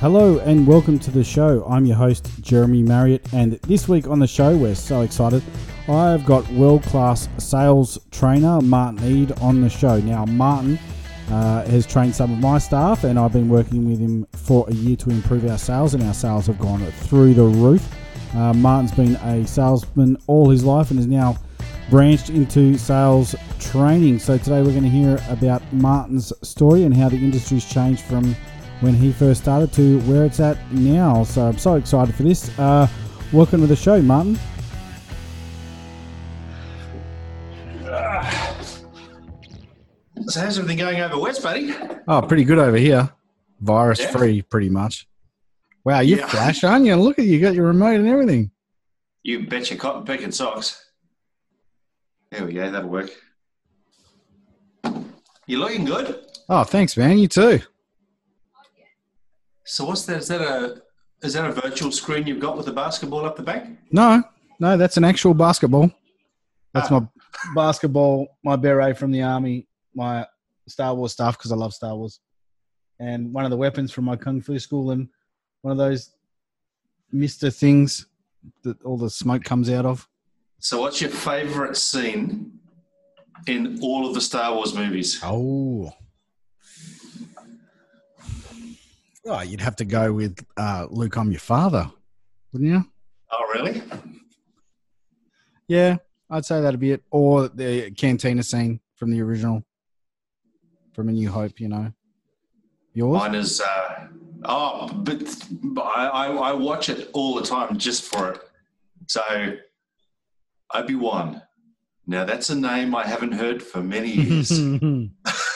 Hello and welcome to the show. I'm your host, Jeremy Marriott, and this week on the show, we're so excited. I've got world class sales trainer Martin Ead on the show. Now, Martin uh, has trained some of my staff, and I've been working with him for a year to improve our sales, and our sales have gone through the roof. Uh, Martin's been a salesman all his life and is now branched into sales training. So, today we're going to hear about Martin's story and how the industry's changed from when he first started to where it's at now. So I'm so excited for this. Uh, welcome to the show, Martin. So how's everything going over west, buddy? Oh, pretty good over here. Virus yeah. free, pretty much. Wow, you yeah. flash, aren't you? Look at you, got your remote and everything. You bet your cotton picking socks. There we go, that'll work. You're looking good. Oh, thanks, man. You too. So what's that? Is that a is that a virtual screen you've got with the basketball up the back? No, no, that's an actual basketball. That's ah. my basketball, my beret from the army, my Star Wars stuff because I love Star Wars, and one of the weapons from my kung fu school, and one of those Mister things that all the smoke comes out of. So, what's your favorite scene in all of the Star Wars movies? Oh, Oh, you'd have to go with uh, Luke, I'm your father, wouldn't you? Oh, really? Yeah, I'd say that'd be it. Or the cantina scene from the original, from A New Hope, you know. Yours? Mine is, uh, oh, but I, I, I watch it all the time just for it. So, Obi Wan. Now, that's a name I haven't heard for many years.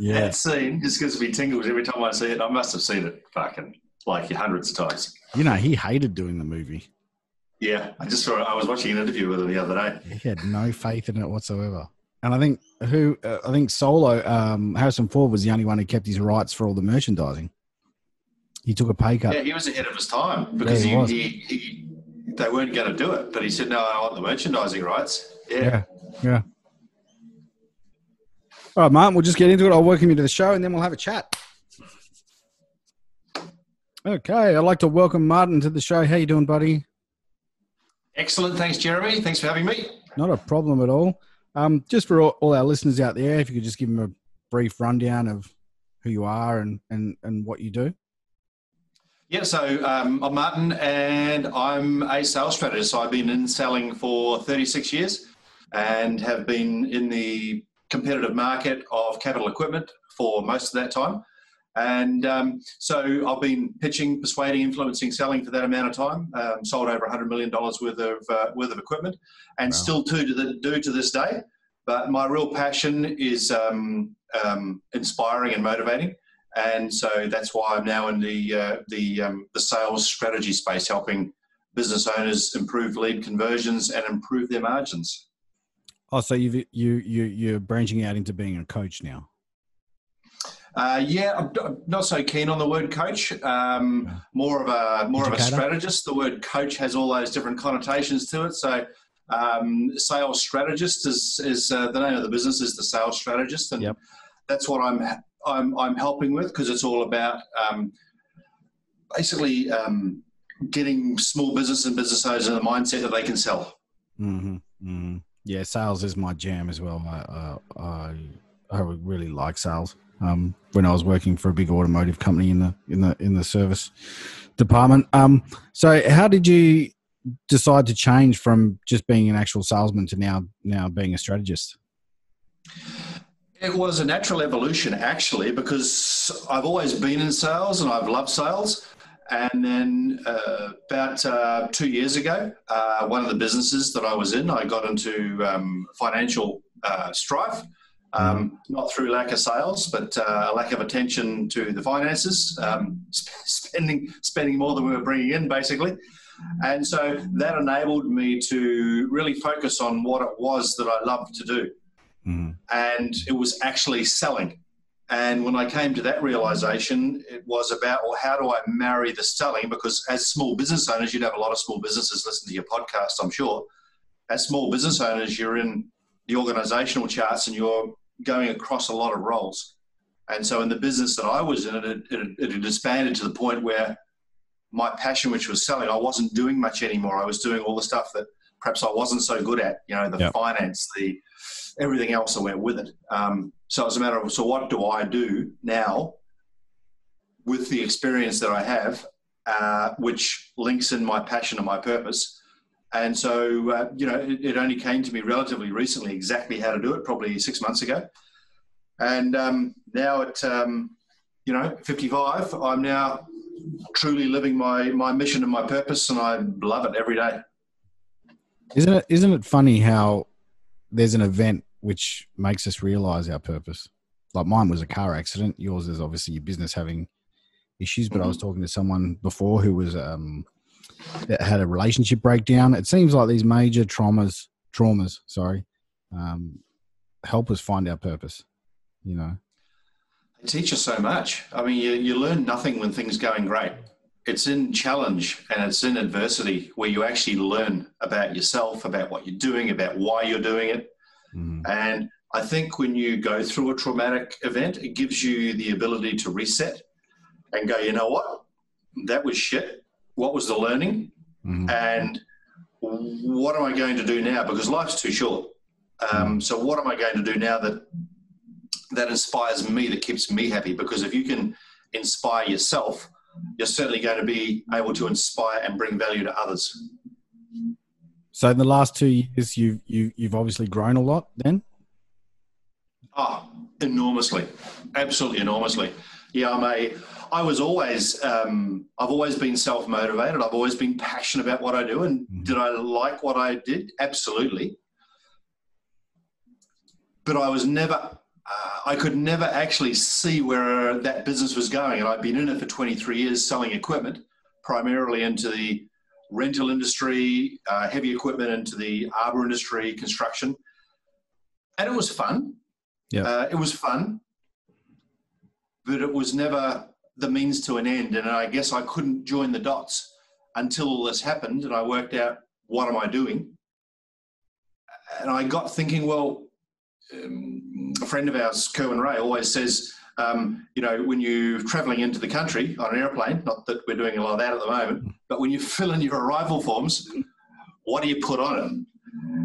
yeah. that scene just gives me tingles every time I see it. I must have seen it fucking like hundreds of times. You know, he hated doing the movie. Yeah, I just saw. I was watching an interview with him the other day. He had no faith in it whatsoever. And I think who uh, I think Solo um, Harrison Ford was the only one who kept his rights for all the merchandising. He took a pay cut. Yeah, he was ahead of his time because yeah, he, he, he, he, they weren't going to do it, but he said, "No, I want the merchandising rights." Yeah, yeah, yeah. All right, Martin, we'll just get into it. I'll welcome you to the show and then we'll have a chat. Okay, I'd like to welcome Martin to the show. How you doing, buddy? Excellent. Thanks, Jeremy. Thanks for having me. Not a problem at all. Um, just for all, all our listeners out there, if you could just give them a brief rundown of who you are and, and, and what you do. Yeah, so um, I'm Martin and I'm a sales strategist. So I've been in selling for 36 years and have been in the competitive market of capital equipment for most of that time. And um, so I've been pitching, persuading, influencing, selling for that amount of time. Um, sold over $100 million worth of uh, worth of equipment, and wow. still do to the, do to this day. But my real passion is um, um, inspiring and motivating, and so that's why I'm now in the uh, the um, the sales strategy space, helping business owners improve lead conversions and improve their margins. Oh, so you you you you're branching out into being a coach now. Uh, yeah, I'm not so keen on the word coach. Um, more of a more Educator? of a strategist. The word coach has all those different connotations to it. So, um, sales strategist is is uh, the name of the business is the sales strategist, and yep. that's what I'm I'm I'm helping with because it's all about um, basically um, getting small business and business owners in the mindset that they can sell. Mm-hmm. Mm-hmm. Yeah, sales is my jam as well. I I, I really like sales. Um, when I was working for a big automotive company in the in the in the service department. Um, so how did you decide to change from just being an actual salesman to now now being a strategist? It was a natural evolution, actually, because I've always been in sales and I've loved sales. And then uh, about uh, two years ago, uh, one of the businesses that I was in, I got into um, financial uh, strife, um, not through lack of sales, but uh, a lack of attention to the finances, um, spending spending more than we were bringing in, basically. And so that enabled me to really focus on what it was that I loved to do. Mm. And it was actually selling. And when I came to that realization, it was about, well, how do I marry the selling? Because as small business owners, you'd have a lot of small businesses listen to your podcast, I'm sure. As small business owners, you're in the organizational charts and you're going across a lot of roles. And so in the business that I was in, it, it, it had expanded to the point where my passion, which was selling, I wasn't doing much anymore. I was doing all the stuff that perhaps I wasn't so good at, you know, the Yep. finance, the everything else that went with it. Um, so it's a matter of, so what do I do now with the experience that I have, uh, which links in my passion and my purpose? And so, uh, you know, it, it only came to me relatively recently exactly how to do it, probably six months ago. And um, now at, um, you know, 55, I'm now truly living my, my mission and my purpose, and I love it every day. Isn't it? Isn't it funny how there's an event which makes us realize our purpose? Like mine was a car accident. Yours is obviously your business having issues. But I was talking to someone before who was um, that had a relationship breakdown. It seems like these major traumas, traumas, sorry, um, help us find our purpose. You know. They teach us so much. I mean, you, you learn nothing when things going great. It's in challenge and it's in adversity where you actually learn about yourself, about what you're doing, about why you're doing it. Mm. And I think when you go through a traumatic event, it gives you the ability to reset and go, you know what? That was shit. What was the learning? Mhm. And what am I going to do now? Because life's too short. Um, so what am I going to do now that that inspires me, that keeps me happy? Because if you can inspire yourself, you're certainly going to be able to inspire and bring value to others. So in the last two years, you've you, you've obviously grown a lot. Then. Oh, enormously, absolutely enormously. Yeah, I'm a. I was always. Um, I've always been self motivated. I've always been passionate about what I do. And Mhm. did I like what I did? Absolutely. But I was never. Uh, I could never actually see where that business was going. And I've been in it for 23 years, selling equipment, primarily into the rental industry, uh, heavy equipment into the arbor industry, construction, and it was fun. Yeah. Uh, it was fun, but it was never the means to an end. And I guess I couldn't join the dots until all this happened, and I worked out what am I doing. And I got thinking, well, um, a friend of ours, Kerwin Rae, always says, um, you know, when you're traveling into the country on an airplane, not that we're doing a lot of that at the moment, but when you fill in your arrival forms, what do you put on it?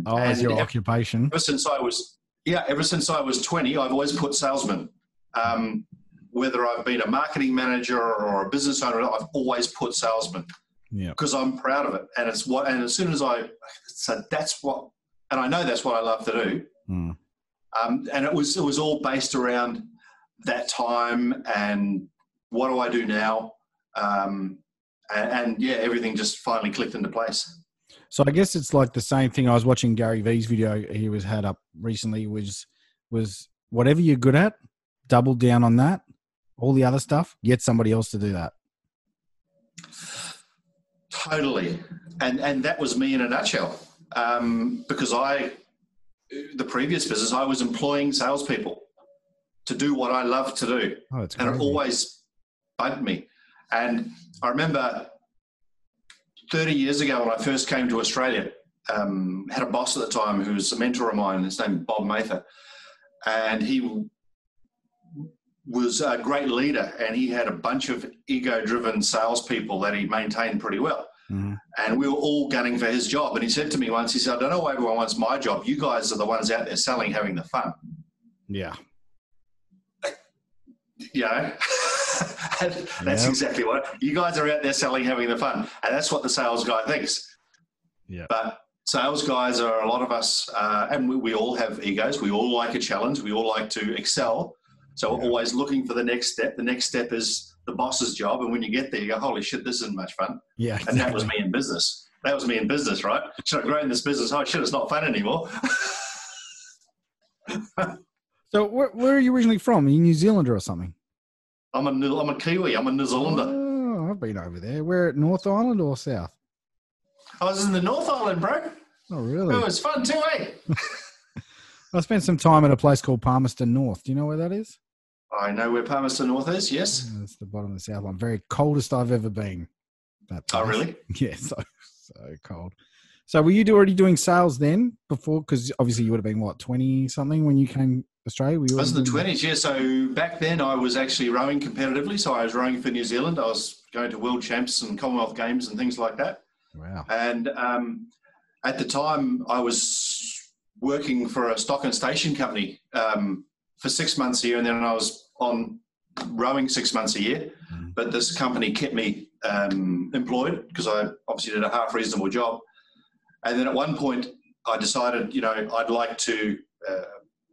Oh, as your ev- occupation. ever since I was yeah, ever since I was 20, I've always put salesman. Um, whether I've been a marketing manager or a business owner, I've always put salesman Yeah. because I'm proud of it. And it's what, and as soon as I, so that's what, and I know that's what I love to do. Mm. Um, and it was, it was all based around that time and what do I do now? Um, and, and yeah, everything just finally clicked into place. So I guess it's like the same thing. I was watching Gary Vee's video he was had up recently. Was was whatever you're good at, double down on that. All the other stuff, get somebody else to do that. Totally, and and that was me in a nutshell. Um, because I, the previous business, I was employing salespeople to do what I love to do, Oh, and it always bugged me. And I remember 30 years ago when I first came to Australia, um, had a boss at the time who was a mentor of mine. His name Bob Mather, and he was a great leader, and he had a bunch of ego-driven salespeople that he maintained pretty well. Mhm. And we were all gunning for his job. And he said to me once, he said, "I don't know why everyone wants my job. You guys are the ones out there selling, having the fun." Yeah. You know? That's Yep. exactly what you guys are out there selling having the fun and that's what the sales guy thinks. Yeah. but sales guys are a lot of us uh, and we, we all have egos. We all like a challenge. We all like to excel. So we're always looking for the next step. The next step is the boss's job and when you get there you go holy shit this isn't much fun. Yeah. and that was me in business. That was me in business right? Should i grow in this business? Oh shit it's not fun anymore. So where, where are you originally from? Are you New Zealander or something? I'm a i'm a kiwi i'm a new zealander Oh, I've been over there. Where at North Island or South? i was in the north island bro Oh, really? it was fun too eh I spent some time at a place called Palmerston North. Do you know where that is? I know where Palmerston North is, yes. Yeah, It's the bottom of the South Line. Very coldest I've ever been. That Oh, really? Yeah, so so cold. So were you already doing sales then before? Because obviously you would have been what twenty something when you came Australia? Were you I was in the 20s, yeah. So back then I was actually rowing competitively. So I was rowing for New Zealand. I was going to world champs and Commonwealth Games and things like that. Wow. And um, at the time, I was working for a stock and station company um, for six months a year, and then I was on rowing six months a year. Mhm. But this company kept me um, employed because I obviously did a half reasonable job. And then at one point, I decided, you know, I'd like to, uh,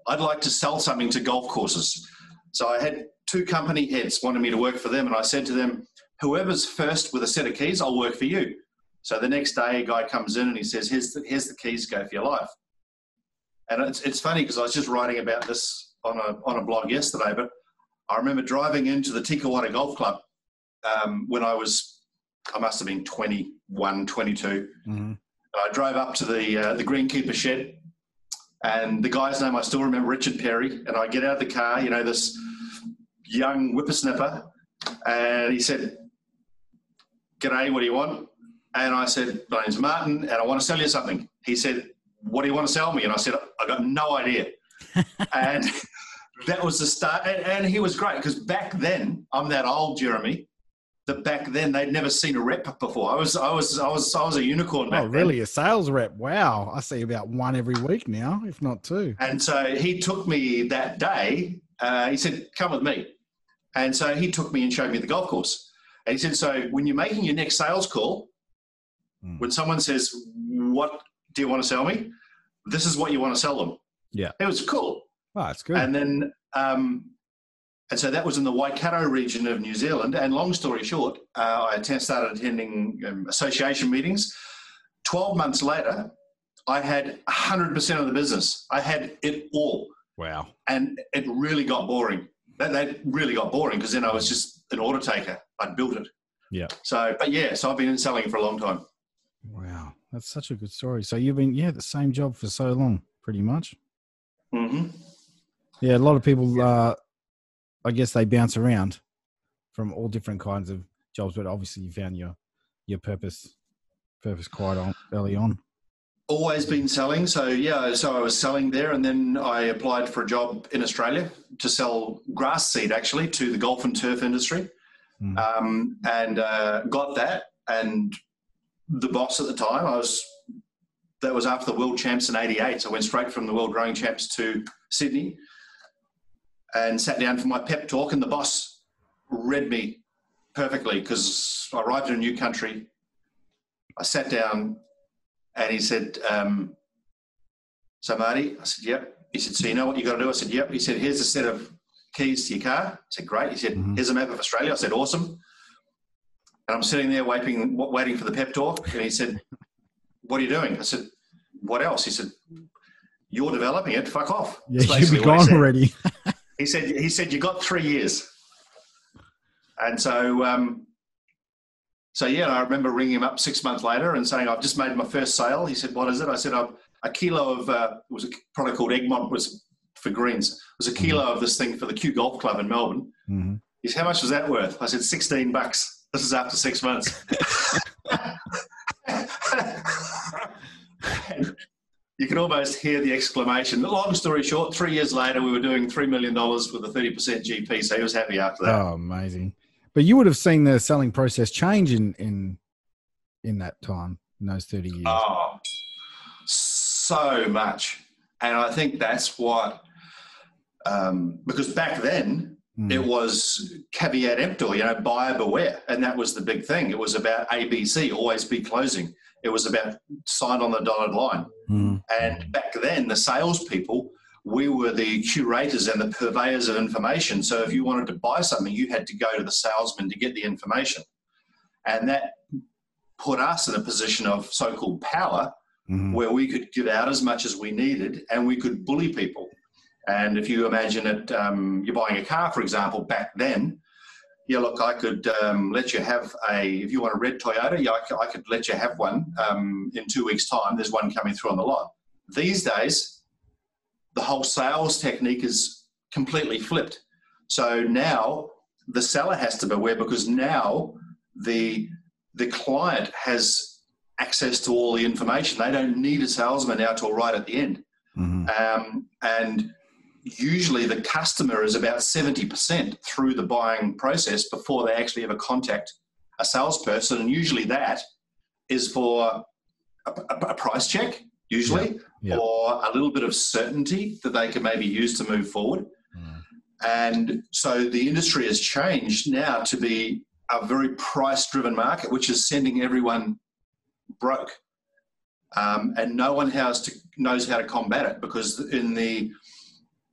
I'd like to sell something to golf courses. So I had two company heads wanted me to work for them, and I said to them, "Whoever's first with a set of keys, I'll work for you." So the next day, a guy comes in and he says, "Here's the, here's the keys. Go for your life." And it's it's funny because I was just writing about this on a on a blog yesterday, but I remember driving into the Tikawata Golf Club um, when I was I must have been 21, 22. Mhm. I drove up to the uh, the greenkeeper shed, and the guy's name I still remember, Richard Perry. And I get out of the car, you know, this young whippersnapper, and he said, "G'day, what do you want?" And I said, "My name's Martin, and I want to sell you something." He said, "What do you want to sell me?" And I said, "I got no idea." and that was the start. And, and he was great because back then, I'm that old, Jeremy. That back then they'd never seen a rep before. I was, I was, I was, I was a unicorn. Oh, then. really? A sales rep? Wow. I see about one every week now, if not two. And so he took me that day. Uh, he said, "Come with me." And so he took me and showed me the golf course. And he said, "So when you're making your next sales call, Hmm. when someone says, "What do you want to sell me?" This is what you want to sell them. Yeah. it was cool. Oh, that's good. And then, um, and so that was in the Waikato region of New Zealand. And long story short, uh, I attend, started attending um, association meetings. Twelve months later, I had hundred percent of the business. I had it all wow. and it really got boring. That, that really got boring because then I was just an order taker. I'd built it. Yeah. So, but yeah, so I've been in selling for a long time. Wow. That's such a good story. So you've been, yeah, the same job for so long, pretty much. Mm-hmm. Yeah, a lot of people, uh, I guess they bounce around from all different kinds of jobs, but obviously you found your your purpose purpose quite on, early on. Always been selling. So yeah, so I was selling there, and then I applied for a job in Australia to sell grass seed actually to the golf and turf industry, Mm. um, and uh, got that. And the boss at the time, I was that was after the world champs in '88. So I went straight from the world rowing champs to Sydney, and sat down for my pep talk. And the boss read me perfectly because I arrived in a new country. I sat down, and he said, um, "So Marty," I said, "Yep." He said, "So you know what you got to do?" I said, "Yep." He said, "Here's a set of keys to your car." I said, "Great." He said, Mhm. "Here's a map of Australia." I said, "Awesome." And I'm sitting there waiting, waiting for the pep talk, and he said, "What are you doing?" I said, "What else?" He said, "You're developing it. Fuck off." Yeah, you've basically been what he gone already. He said, "He said you got three years." And so, um, so yeah, I remember ringing him up six months later and saying, "I've just made my first sale." He said, "What is it?" I said, "I've a kilo of uh, it was a product called Egmont was for greens. It was a kilo of this thing for the Kew Golf Club in Melbourne." hmm He said, "How much was that worth?" I said, 16 bucks. This is after six months." And you can almost hear the exclamation. Long story short, three years later, we were doing $3 million with a 30% GP, so he was happy after that. Oh, amazing! But you would have seen the selling process change in in in that time, in those thirty years. Oh, so much. And I think that's what, um, because back then Mm. it was caveat emptor, you know, buyer beware. And that was the big thing. It was about ABC, always be closing. It was about sign on the dotted line. Mm. And back then, the salespeople, we were the curators and the purveyors of information. So if you wanted to buy something, you had to go to the salesman to get the information. And that put us in a position of so called power Mhm. where we could give out as much as we needed and we could bully people. And if you imagine it, um, you're buying a car, for example, back then, yeah, look, I could um, let you have a, if you want a red Toyota, yeah, I could, let you have one um, in two weeks' time. There's one coming through on the lot. These days, the whole sales technique is completely flipped. So now the seller has to beware because now the the client has access to all the information. They don't need a salesman now till right at the end. Mhm. Um, and usually the customer is about 70% through the buying process before they actually ever contact a salesperson. And usually that is for a, a, a price check, usually, Yeah, yeah. or a little bit of certainty that they can maybe use to move forward. Mm. And so the industry has changed now to be a very price driven market, which is sending everyone broke. Um, and no one has to, knows how to combat it because in the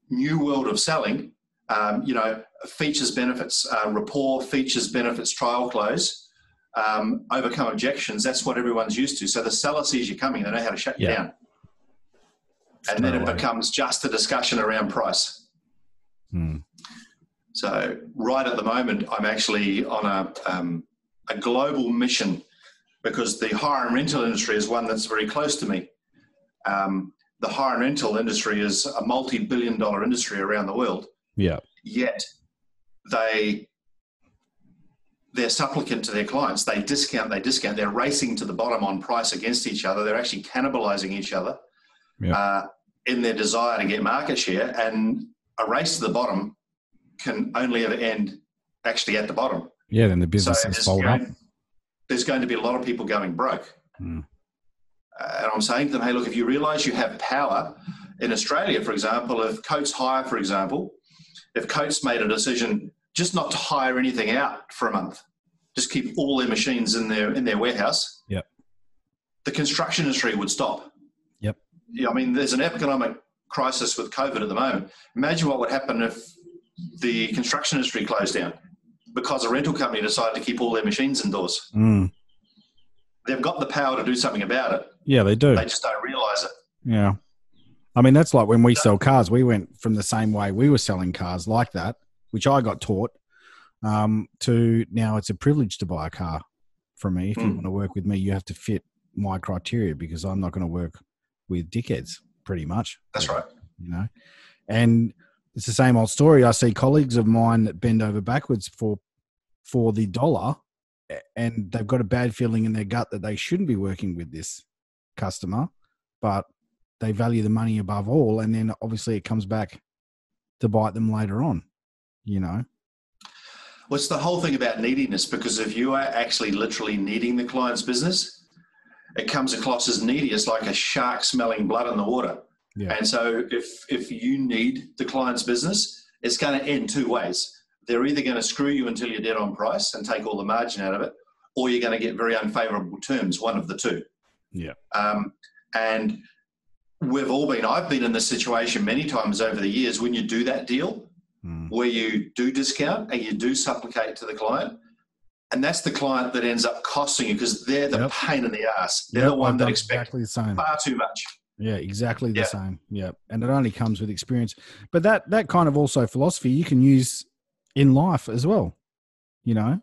new world of selling, um, you know, features, benefits, uh, rapport, features, benefits, trial close, um, overcome objections. That's what everyone's used to. So the seller sees you coming, they know how to shut you Yeah. down. And then it away. becomes just a discussion around price. Mm. So right at the moment, I'm actually on a, um, a global mission because the hire and rental industry is one that's very close to me. Um, the hire and rental industry is a multi-billion dollar industry around the world, Yeah. yet they they're supplicant to their clients. They discount, they discount. They're racing to the bottom on price against each other. They're actually cannibalizing each other Yeah. uh, in their desire to get market share. And a race to the bottom can only ever end actually at the bottom. Yeah. Then the business there's is fold up. there's going to be a lot of people going broke. Mm. And I'm saying to them, hey, look, if you realize you have power in Australia, for example, if Coates Hire, for example, if Coates made a decision just not to hire anything out for a month, just keep all their machines in their in their warehouse, Yep. the construction industry would stop. Yep. Yeah, I mean, there's an economic crisis with COVID at the moment. Imagine what would happen if the construction industry closed down because a rental company decided to keep all their machines indoors. Mm. They've got the power to do something about it. Yeah, they do. They just don't realize it. Yeah. I mean, that's like when we sell cars, we went from the same way we were selling cars like that, which I got taught, um, to now it's a privilege to buy a car from me. If you Mm. want to work with me, you have to fit my criteria because I'm not going to work with dickheads, pretty much. That's right. You know, and it's the same old story. I see colleagues of mine that bend over backwards for for the dollar, and they've got a bad feeling in their gut that they shouldn't be working with this customer, but they value the money above all, and then obviously it comes back to bite them later on. You know, Well, it's the whole thing about neediness because if you are actually literally needing the client's business, it comes across as needy. It's like a shark smelling blood in the water. Yeah. And so if if you need the client's business, it's going to end two ways. They're either going to screw you until you're dead on price and take all the margin out of it, or you're going to get very unfavorable terms, one of the two. Yeah. Um, and we've all been, I've been in this situation many times over the years when you do that deal, Mm. where you do discount and you do supplicate to the client. And that's the client that ends up costing you because they're the Yep. pain in the ass. They're Yep, the one that expects exactly the same. far too much. Yeah, exactly the same. Yeah, and it only comes with experience. But that that kind of also philosophy you can use in life as well. You know,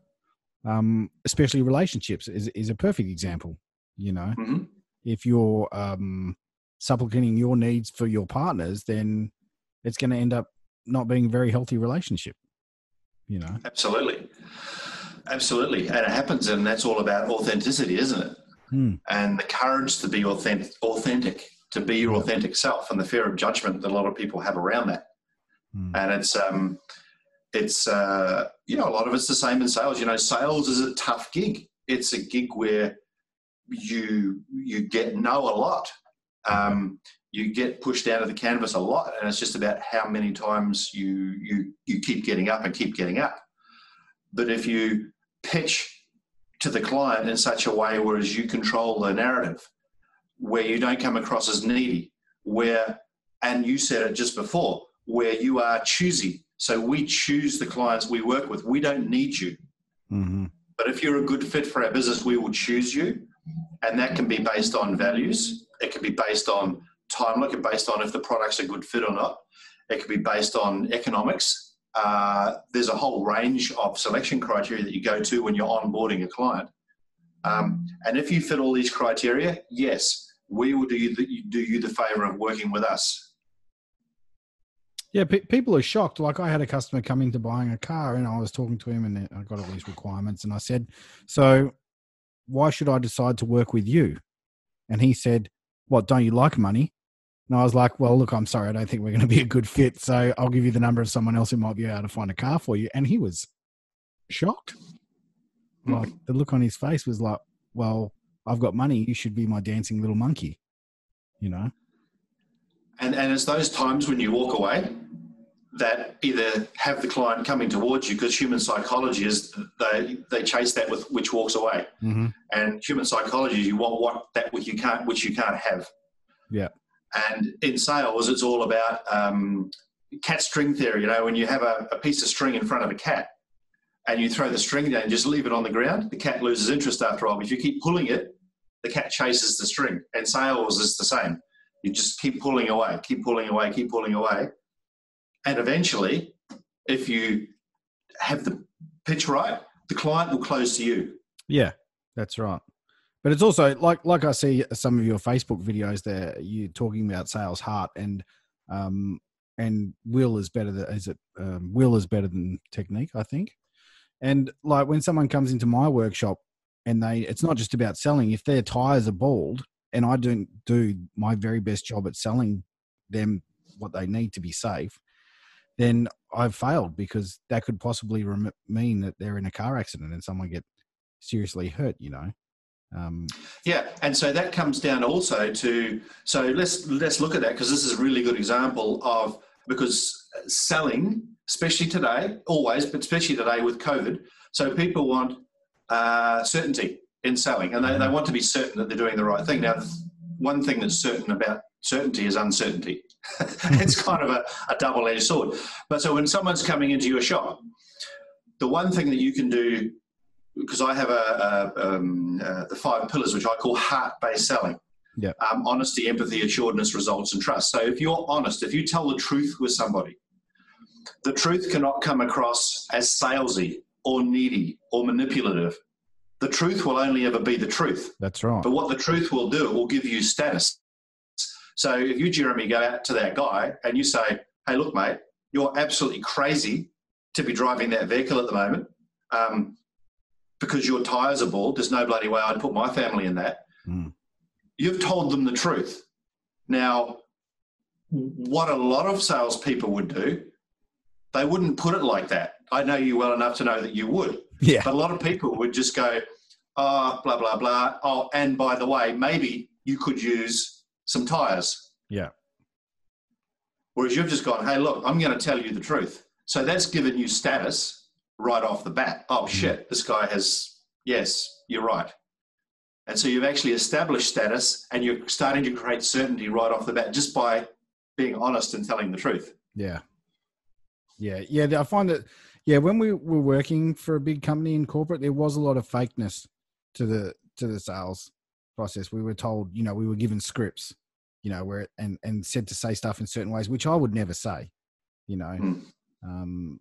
um, especially relationships is is a perfect example. You know, hmm if you're um, supplicating your needs for your partners, then it's going to end up not being a very healthy relationship. You know, Absolutely. Absolutely. And it happens, and that's all about authenticity, isn't it? Hmm. And the courage to be authentic, authentic, to be your authentic self, and the fear of judgment that a lot of people have around that. Hmm. And it's, um, it's, uh, you know, a lot of it's the same in sales. You know, sales is a tough gig. It's a gig where you you get no a lot. Um, you get pushed out of the canvas a lot, and it's just about how many times you you you keep getting up and keep getting up. But if you pitch to the client in such a way whereas you control the narrative, where you don't come across as needy, where and you said it just before, where you are choosy. So we choose the clients we work with. We don't need you. Mhm. But if you're a good fit for our business, we will choose you. And that can be based on values. It can be based on time. It can be based on if the product's a good fit or not. It can be based on economics. Uh, there's a whole range of selection criteria that you go to when you're onboarding a client. Um, and if you fit all these criteria, yes, we will do you the, do you the favor of working with us. Yeah, pe- people are shocked. Like I had a customer come into buying a car, and I was talking to him, and I got all these requirements, and I said, "So, why should I decide to work with you?" And he said, "What? Don't you like money?" And I was like, well, look, I'm sorry. I don't think we're going to be a good fit. So I'll give you the number of someone else who might be able to find a car for you. And he was shocked. Hmm. Like the look on his face was like, well, I've got money. You should be my dancing little monkey, you know? And, and it's those times when you walk away that either have the client coming towards you because human psychology is they they chase that with which walks away. Mm-hmm. and human psychology is you want what that which you can't which you can't have. Yeah. and in sales it's all about um, cat string theory you know when you have a, a piece of string in front of a cat and you throw the string down and just leave it on the ground the cat loses interest after a while. If you keep pulling it the cat chases the string. And sales is the same. You just keep pulling away keep pulling away keep pulling away and eventually if you have the pitch right the client will close to you Yeah, that's right. But it's also like like I see some of your Facebook videos there. You're talking about sales heart and um and will is better than is it um, will is better than technique. I think. And like when someone comes into my workshop and they it's not just about selling. If their tires are bald and I don't do my very best job at selling them what they need to be safe, then I've failed because that could possibly rem- mean that they're in a car accident and someone get seriously hurt. You know. Um, Yeah, and so that comes down also to so let's let's look at that because this is a really good example of because selling, especially today, always, but especially today with COVID, so people want uh, certainty in selling, and they, they want to be certain that they're doing the right thing. Now, one thing that's certain about certainty is uncertainty. it's kind of a, a double-edged sword. But so when someone's coming into your shop, the one thing that you can do because I have a, a um, uh, the five pillars, which I call heart-based selling. Yeah. Um, honesty, empathy, assuredness, results, and trust. So if you're honest, if you tell the truth with somebody, the truth cannot come across as salesy or needy or manipulative. The truth will only ever be the truth. that's right. But what the truth will do, it will give you status. So if you, Jeremy, go out to that guy and you say, hey, look, mate, you're absolutely crazy to be driving that vehicle at the moment um, because your tyres are bald. There's no bloody way I'd put my family in that. Mm. You've told them the truth. Now, what a lot of salespeople would do, they wouldn't put it like that. I know you well enough to know that you would. Yeah. But a lot of people would just go, oh, blah, blah, blah. Oh, and by the way, maybe you could use some tires. Yeah. Whereas you've just gone, hey, look, I'm going to tell you the truth. So that's given you status right off the bat. Oh, mm. shit, this guy has, yes, you're right. And so you've actually established status and you're starting to create certainty right off the bat just by being honest and telling the truth. Yeah. Yeah. Yeah. I find that, yeah, when we were working for a big company in corporate, there was a lot of fakeness to the, to the sales process. We were told, you know, we were given scripts, you know, where, and, and said to say stuff in certain ways, which I would never say, you know. Mm. Um,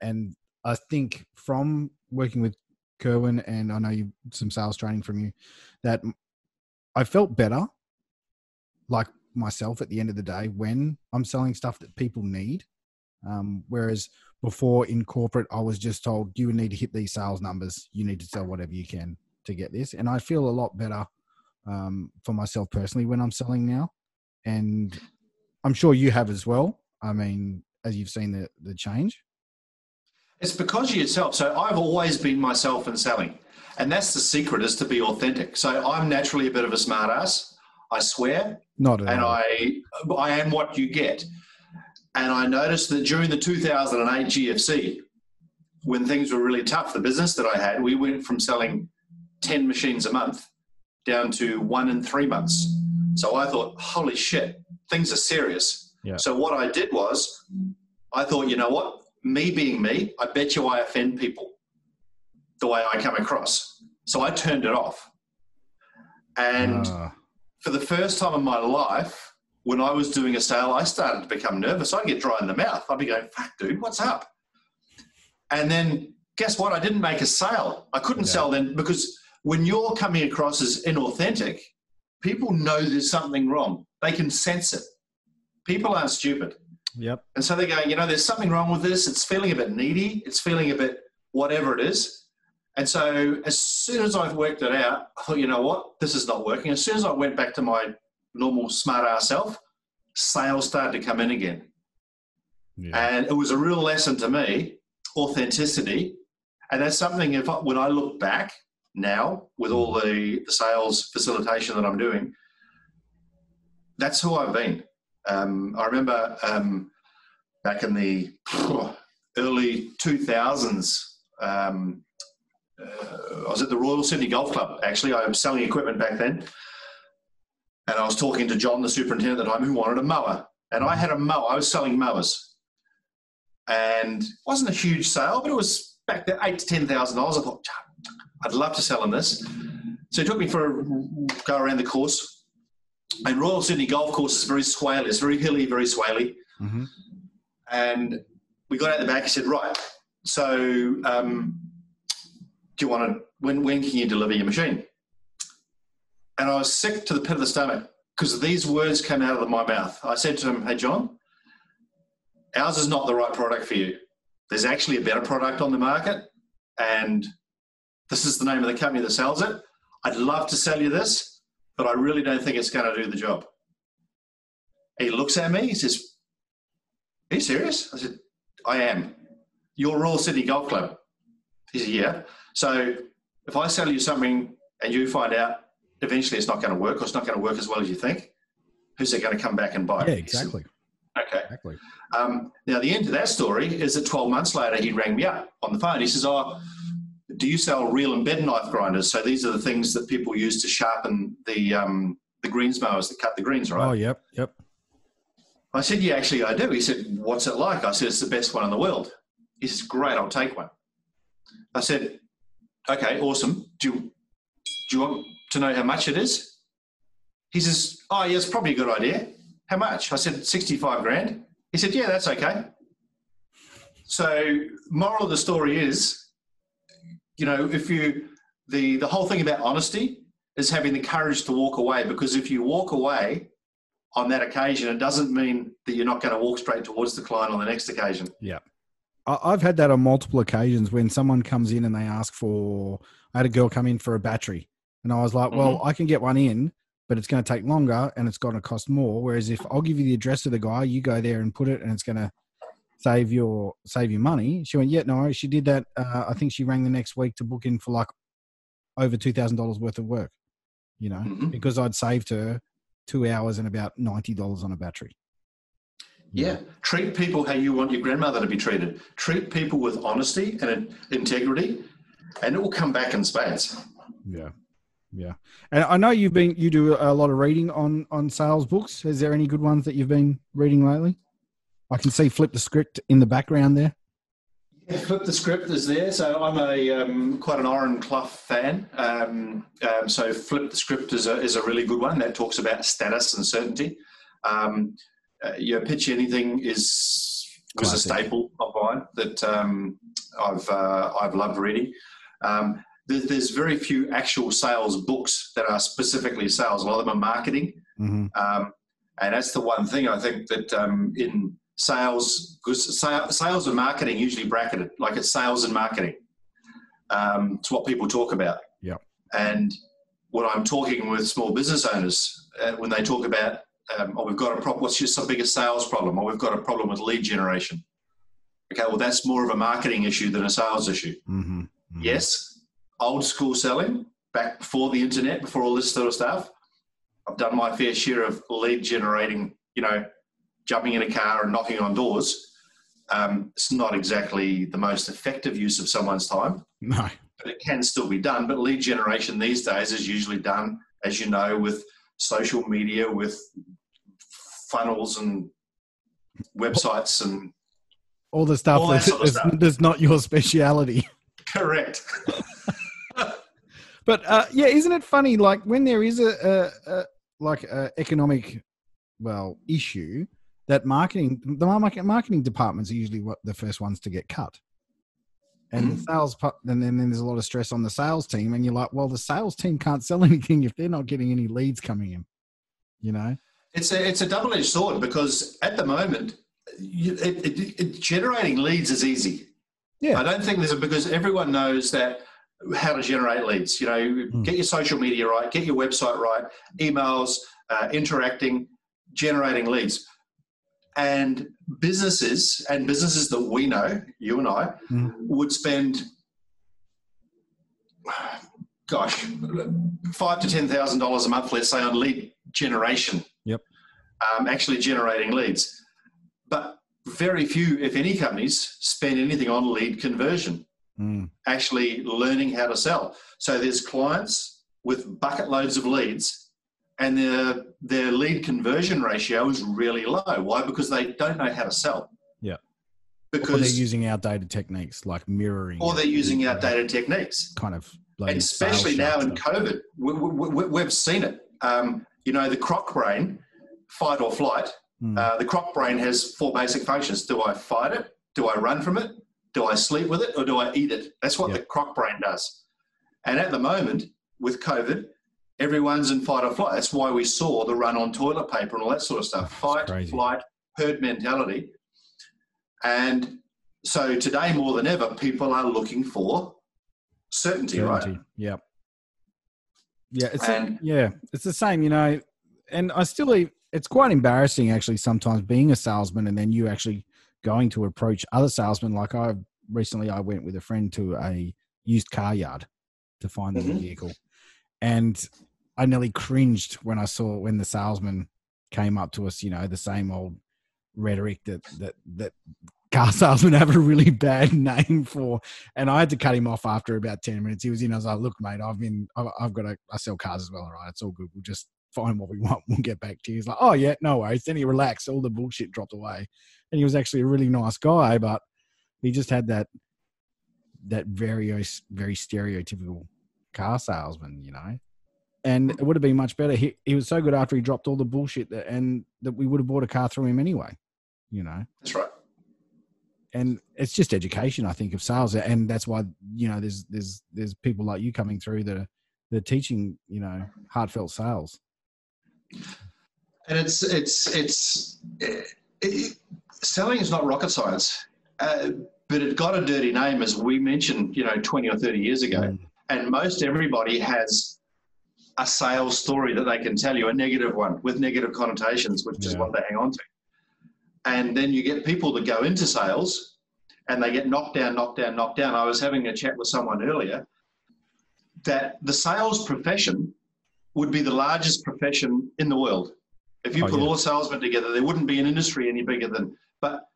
and I think from working with Kerwin and I know you some sales training from you that i felt better like myself at the end of the day when I'm selling stuff that people need. Um, whereas before in corporate, I was just told you need to hit these sales numbers. You need to sell whatever you can to get this. And I feel a lot better um, for myself personally when I'm selling now. And I'm sure you have as well. I mean, as you've seen the, the change. It's because of yourself. So I've always been myself in selling. And that's the secret is to be authentic. So I'm naturally a bit of a smart ass. I swear. Not at and all. I I am what you get. And I noticed that during the 2008 GFC, when things were really tough, the business that I had, we went from selling 10 machines a month down to one in three months. So I thought, holy shit, things are serious. Yeah. So what I did was, I thought, you know what? Me being me, I bet you I offend people the way I come across. So I turned it off. And Ah, for the first time in my life, when I was doing a sale, I started to become nervous. I'd get dry in the mouth. I'd be going, fuck, dude, what's up? And then guess what? I didn't make a sale. I couldn't Yeah. sell then because when you're coming across as inauthentic, people know there's something wrong. They can sense it. People aren't stupid. yep. And so they go, you know, there's something wrong with this. It's feeling a bit needy. It's feeling a bit whatever it is. And so as soon as I've worked it out, I thought, you know what? This is not working. As soon as I went back to my normal smart ass self, sales started to come in again. Yeah. And it was a real lesson to me, authenticity. And that's something if I, when I look back now with all the, the sales facilitation that I'm doing, that's who I've been. Um, I remember um, back in the early 2000s, um, uh, I was at the Royal Sydney Golf Club. Actually, I was selling equipment back then. And I was talking to John, the superintendent at the time, who wanted a mower. And I had a mower. I was selling mowers. And it wasn't a huge sale, but it was back there, eight to ten thousand dollars. I thought, I'd love to sell him this. So he took me for a go around the course. And Royal Sydney Golf Course is very swaley. It's very hilly, very swaley. Mm-hmm. And we got out the back. He said, "Right, so um, do you want to? When when can you deliver your machine?" And I was sick to the pit of the stomach because these words came out of my mouth. I said to him, "Hey, John, ours is not the right product for you. There's actually a better product on the market, and this is the name of the company that sells it. I'd love to sell you this, but I really don't think it's going to do the job." He looks at me. He says, "Are you serious?" I said, "I am." You're Royal Sydney Golf Club. He said, "Yeah." So if I sell you something and you find out eventually it's not going to work or it's not going to work as well as you think, who's it going to come back and buy? Yeah, He said, exactly. okay. Exactly. Um, now, the end of that story is that 12 months later, he rang me up on the phone. He says, Oh, do you sell reel and bed knife grinders? So these are the things that people use to sharpen the, um, the greens mowers that cut the greens, right? Oh, yep, yep. I said, Yeah, actually, I do. He said, What's it like? I said, It's the best one in the world. He says, Great, I'll take one. I said, Okay, awesome. Do you, do you want to know how much it is? He says, Oh, yeah, it's probably a good idea. How much? I said, 65 grand. He said, Yeah, that's okay. So, moral of the story is, you know, if you, the, the whole thing about honesty is having the courage to walk away because if you walk away on that occasion, it doesn't mean that you're not going to walk straight towards the client on the next occasion. Yeah. I've had that on multiple occasions when someone comes in and they ask for. I had a girl come in for a battery, and I was like, "Well, mm-hmm. I can get one in, but it's going to take longer and it's going to cost more." Whereas if mm-hmm. I'll give you the address of the guy, you go there and put it, and it's going to save your save your money. She went, "Yeah, no." She did that. Uh, I think she rang the next week to book in for like over two thousand dollars worth of work. You know, Mhm. because I'd saved her two hours and about ninety dollars on a battery. You Yeah. Treat people how you want your grandmother to be treated. Treat people with honesty and integrity, and it will come back in spades. Yeah, yeah. And I know you've been you do a lot of reading on on sales books. Is there any good ones that you've been reading lately? I can see flip the script in the background there. Yeah, Flip the script is there. So I'm a um, quite an Oren Klaff fan. Um, um, so Flip the script is a, is a really good one that talks about status and certainty. Um, uh, your pitch anything is was a staple of mine that um, I've uh, I've loved reading. Um, there, there's very few actual sales books that are specifically sales. A lot of them are marketing. Mm-hmm. Um, and that's the one thing I think that um, in sales, sales, sales and marketing usually bracketed, like it's sales and marketing. Um, it's what people talk about. Yep. And when I'm talking with small business owners, uh, when they talk about, um, oh, we've got a problem, what's just the biggest sales problem? Or we've got a problem with lead generation. Okay, well, that's more of a marketing issue than a sales issue. Mm-hmm. Yes, old school selling back before the internet, before all this sort of stuff. I've done my fair share of lead generating, you know, jumping in a car and knocking on doors. Um, it's not exactly the most effective use of someone's time, No. but it can still be done. But lead generation these days is usually done, as you know, with social media, with funnels and websites and All the stuff All that that's, sort of stuff. not your speciality. correct. But uh, yeah, isn't it funny? Like when there is a, a, a like a economic well issue, that marketing the market marketing departments are usually what the first ones to get cut. And the sales, pu- and then, then there's a lot of stress on the sales team, and you're like, well, the sales team can't sell anything if they're not getting any leads coming in. You know, It's a it's a double edged sword because at the moment, you, it, it, it, generating leads is easy. Yeah. I don't think there's a because everyone knows that how to generate leads. You know, Hmm. get your social media right, get your website right, emails, uh, interacting. generating leads. And businesses and businesses that we know, you and I, Mhm. would spend, gosh, five to ten thousand dollars a month, let's say, on lead generation. Yep. Um, actually generating leads, but very few, if any, companies spend anything on lead conversion Mm. actually learning how to sell. So there's clients with bucket loads of leads and their their lead conversion ratio is really low. Why? Because they don't know how to sell. Yeah. Or Because they're using outdated techniques like mirroring. or they're using outdated techniques. kind of. bloody And especially now in stuff. COVID, we, we, we, we've seen it. Um, you know, the croc brain, fight or flight. Mm. Uh, the croc brain has four basic functions. Do I fight it? Do I run from it? Do I sleep with it? Or do I eat it? That's what Yeah. the croc brain does. And at the moment, with COVID, everyone's in fight or flight. That's why we saw the run on toilet paper and all that sort of stuff. Fight, flight, herd mentality. And so today, more than ever, people are looking for certainty, right? Yeah. Yeah, it's And- yeah, it's the same, you know. And I still, it's quite embarrassing actually sometimes being a salesman and then you actually going to approach other salesmen. Like I recently, I went with a friend to a used car yard to find a Mhm. vehicle, and I nearly cringed when I saw when the salesman came up to us. You know, the same old rhetoric that that that car salesmen have a really bad name for and I had to cut him off after about 10 minutes. He was in, I was like, look, mate, I've been, I've, I've got a, I sell cars as well. All right. It's all good. We'll just find what we want. We'll get back to you. He's like, oh, yeah, no worries. Then he relaxed. All the bullshit dropped away. And he was actually a really nice guy, but he just had that, that very, very stereotypical car salesman, you know? And it would have been much better. He, he was so good after he dropped all the bullshit that, and that we would have bought a car through him anyway, you know? That's right. and it's just education i think of sales and that's why you know there's there's there's people like you coming through that are they're teaching you know heartfelt sales And it's it's it's it, it, selling is not rocket science, uh, but it got a dirty name as we mentioned, you know, twenty or thirty years ago. Mm. And most everybody has a sales story that they can tell you, a negative one with negative connotations, which is what they hang on to. And then you get people that go into sales and they get knocked down, knocked down, knocked down. I was having a chat with someone earlier that the sales profession would be the largest profession in the world. If you Oh, put yeah. all salesmen together, there wouldn't be an industry any bigger than. But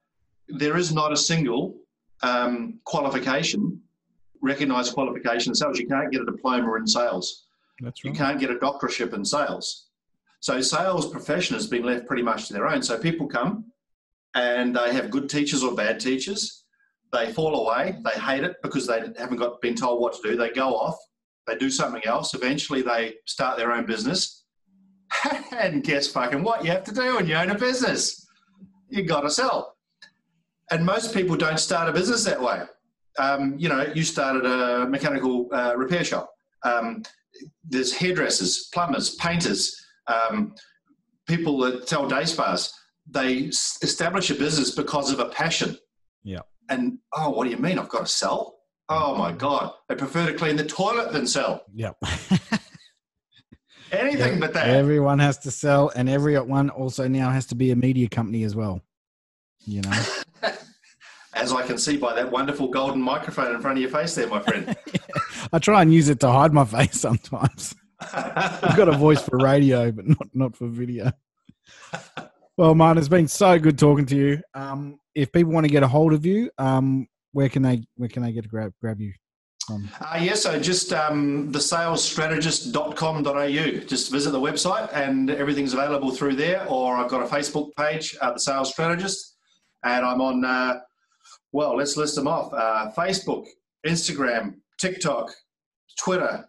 there is not a single um, qualification, recognized qualification in sales. You can't get a diploma in sales. That's right. You can't get a doctorship in sales. So sales profession has been left pretty much to their own. So people come and they have good teachers or bad teachers. They fall away. They hate it because they haven't got been told what to do. They go off. They do something else. Eventually, they start their own business. and guess fucking what you have to do when you own a business? You got to sell. And most people don't start a business that way. Um, you know, you started a mechanical uh, repair shop. Um, there's hairdressers, plumbers, painters, um, people that sell day spas. They s- establish a business because of a passion. Yeah. And oh, what do you mean? I've got to sell? Oh my God. They prefer to clean the toilet than sell. yep Anything but that. everyone has to sell and everyone also now has to be a media company as well you know As I can see by that wonderful golden microphone in front of your face there, my friend. i try and use it to hide my face sometimes i've got a voice for radio but not not for video well martin it's been so good talking to you um if people want to get a hold of you um where can they where can they get to grab grab you from Uh, yeah, so just um, thesalesstrategist.com.au. Just visit the website and everything's available through there. Or I've got a Facebook page, uh, The Sales Strategist, and I'm on, uh, well, let's list them off uh, Facebook, Instagram, TikTok, Twitter,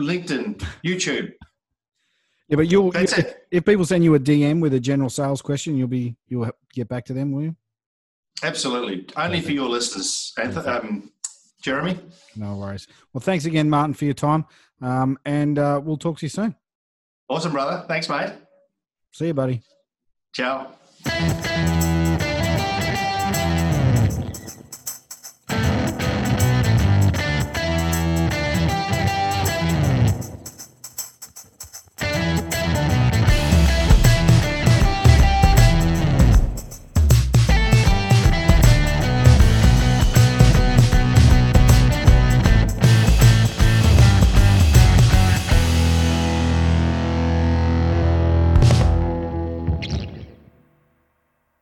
LinkedIn, YouTube. yeah but you'll That's if, it. if people send you a dm with a general sales question you'll be you'll get back to them will you Absolutely. Only for your listeners, Anth- um, Jeremy. No worries. Well, thanks again, Martin, for your time. Um, and uh, we'll talk to you soon. Awesome, brother. Thanks, mate. See you, buddy. Ciao.